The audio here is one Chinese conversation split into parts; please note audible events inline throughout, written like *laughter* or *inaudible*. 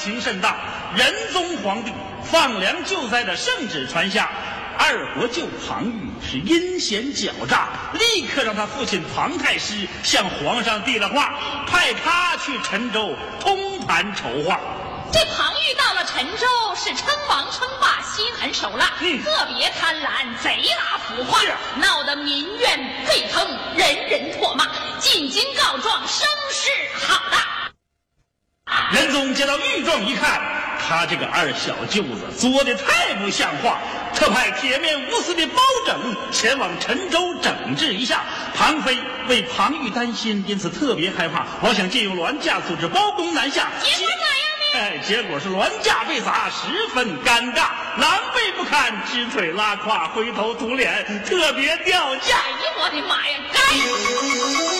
情甚大，仁宗皇帝放粮救灾的圣旨传下。二国舅庞昱是阴险狡诈，立刻让他父亲庞太师向皇上递了话，派他去陈州通盘筹划。这庞昱到了陈州，是称王称霸，心狠手辣，嗯特别贪婪，贼拉腐化是，闹得民怨沸腾，人人唾骂。进京告状，声势浩大。仁宗接到御状一看，他这个二小舅子作的太不像话，特派铁面无私的包拯前往陈州整治一下。庞飞为庞玉担心，因此特别害怕，我想借用銮驾组织包公南下。结果咋样呢？哎，结果是銮驾被砸，十分尴尬，狼狈不堪，支腿拉胯，灰头土脸，特别掉价。哎呀，我的妈呀！该。*laughs*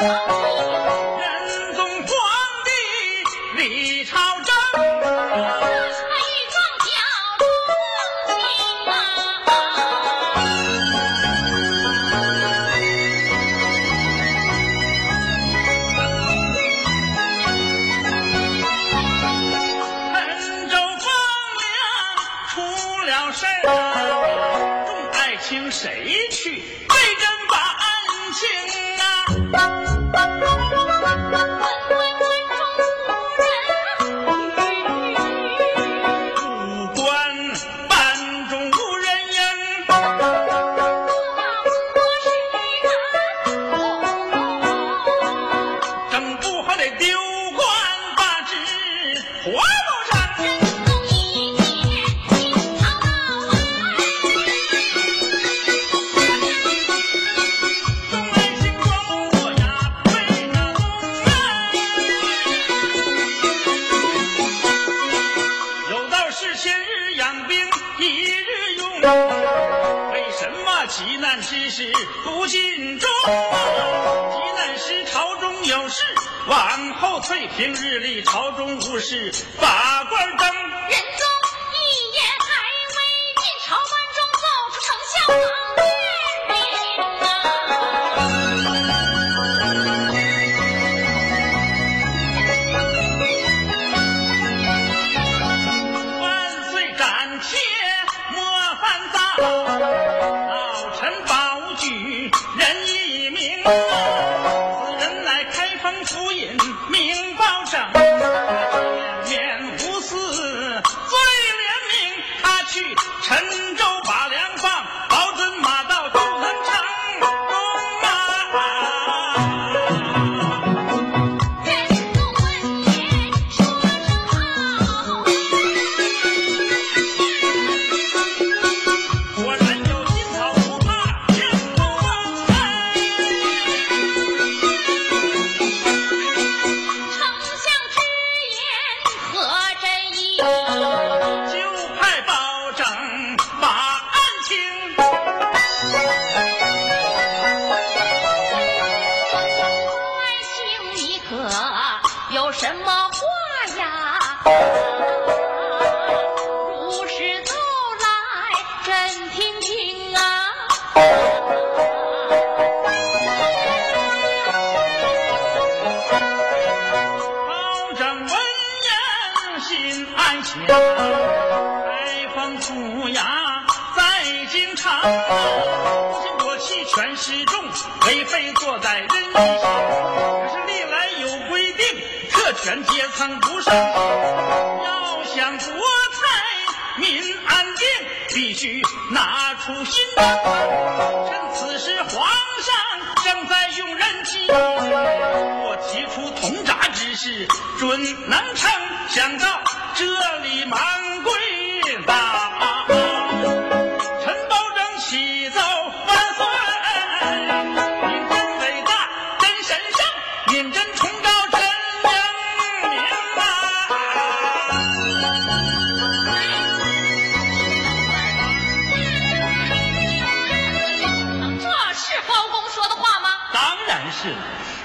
状 *laughs* 急难之时不尽忠？急难时朝中有事往后退，平日里朝中无事把官登。冷清清啊。包拯闻言心安详开封府衙在京城多行国器权势重为非作歹任意行可是历来有规定特权阶层不上要想国泰民安定。必须拿出心来，趁此时皇上正在用人气，我提出铜铡之事，准能成，想到这里，忙跪倒。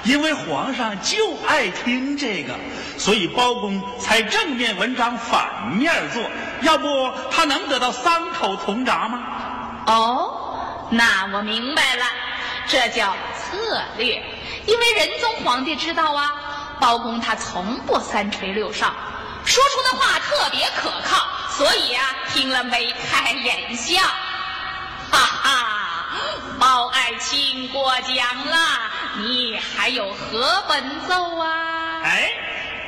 因为皇上就爱听这个，所以包公才正面文章反面做。要不他能得到三口铜铡吗？哦，那我明白了，这叫策略。因为仁宗皇帝知道啊，包公他从不三吹六哨，说出的话特别可靠，所以啊，听了眉开眼笑。哈哈，包爱卿过奖了。你还有何本奏啊？哎，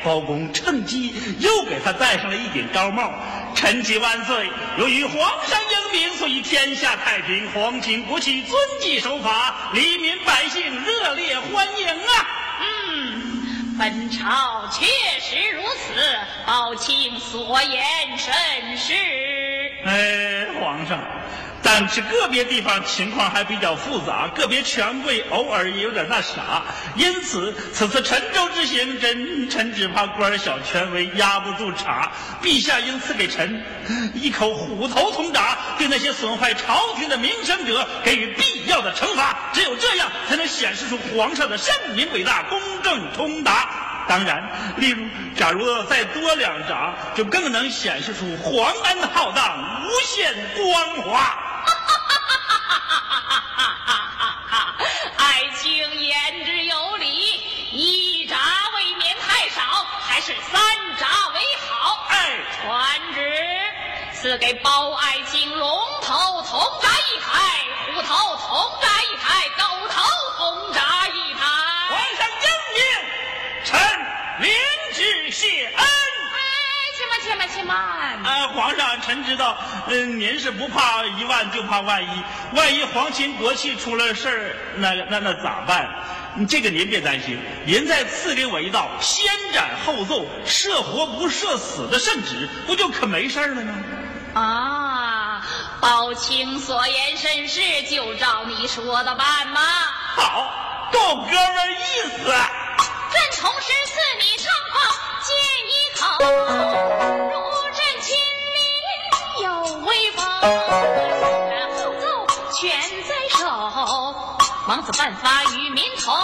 包公趁机又给他戴上了一顶高帽。臣妾万岁！由于皇上英明，所以天下太平，皇亲国戚遵纪守法，黎民百姓热烈欢迎啊！嗯，本朝确实如此，包卿所言甚是。哎，皇上。但是个别地方情况还比较复杂，个别权贵偶尔也有点那啥，因此此次陈州之行，真臣只怕官小权威压不住场，陛下应赐给臣一口虎头铜铡，对那些损坏朝廷的名声者给予必要的惩罚，只有这样才能显示出皇上的圣明伟大、公正通达。当然，例如，假如再多两掌，就更能显示出皇恩浩荡、无限光华。赐给包爱卿龙头铜铡一台，虎头铜铡一台，狗头铜铡一台。皇上英明，臣领旨谢恩。哎且慢且慢且慢！呃，皇上，臣知道，嗯，您是不怕一万，就怕万一。万一皇亲国戚出了事儿，那那那咋办？这个您别担心，您再赐给我一道先斩后奏、赦活不赦死的圣旨，不就可没事了吗？啊，包卿所言甚是，就照你说的办吧。好，够哥们意思。朕同时赐你上报，见一口。如朕亲临有威风后奏全在手，王子犯法与民同。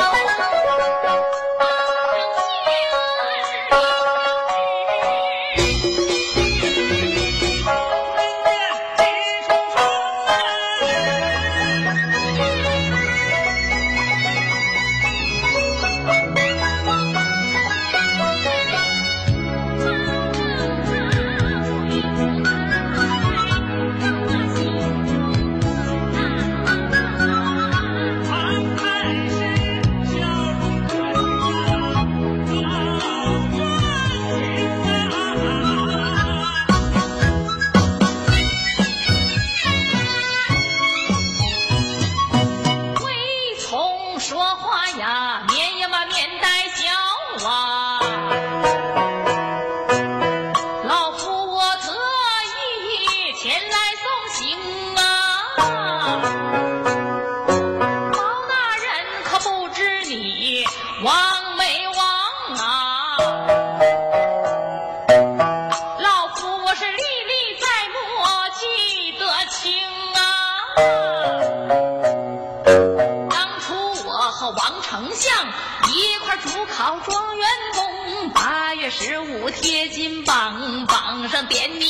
榜上点你。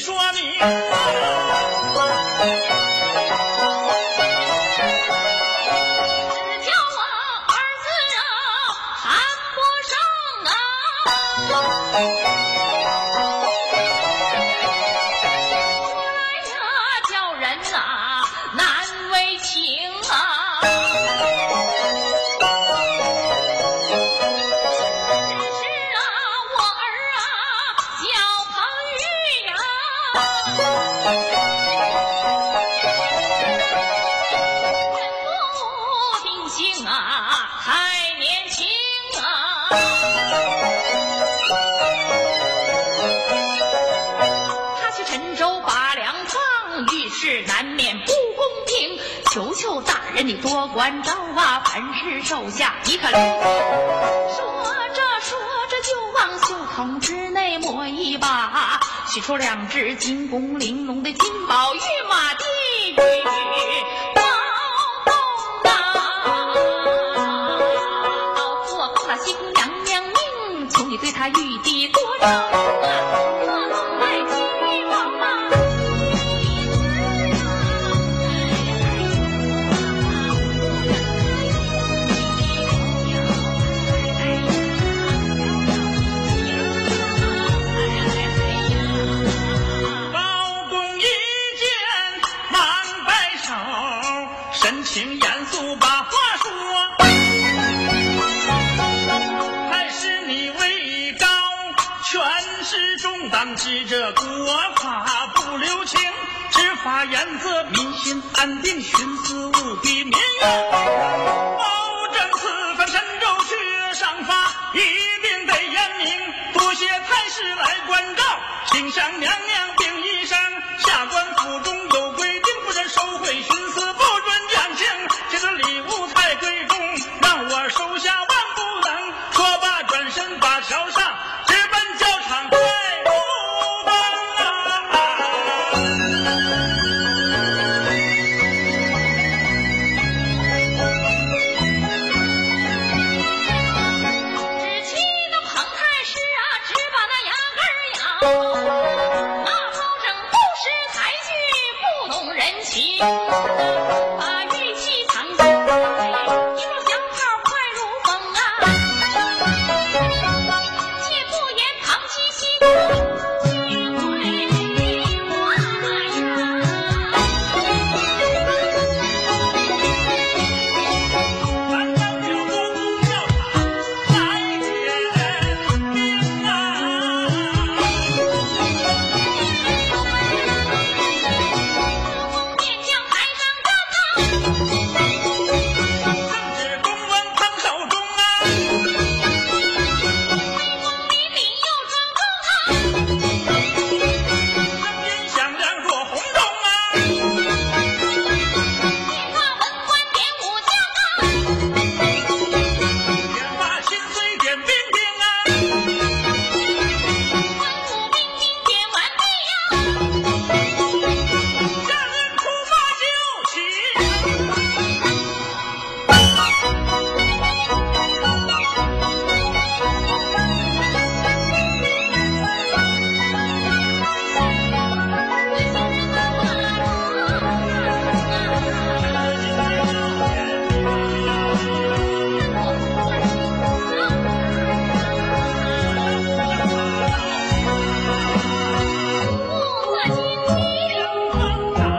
说你。拔粮放遇事难免不公平。求求大人你多关照啊凡事手下一颗领说着说着就往袖筒之内摸一把取出两只金工玲珑的金宝玉马的玉刀啊老夫啊奉了西宫娘娘命求你对她玉帝多照应啊。寻思务必绵延，保证此番神州去上发，一定得严明，多谢太师来关照，请相梁。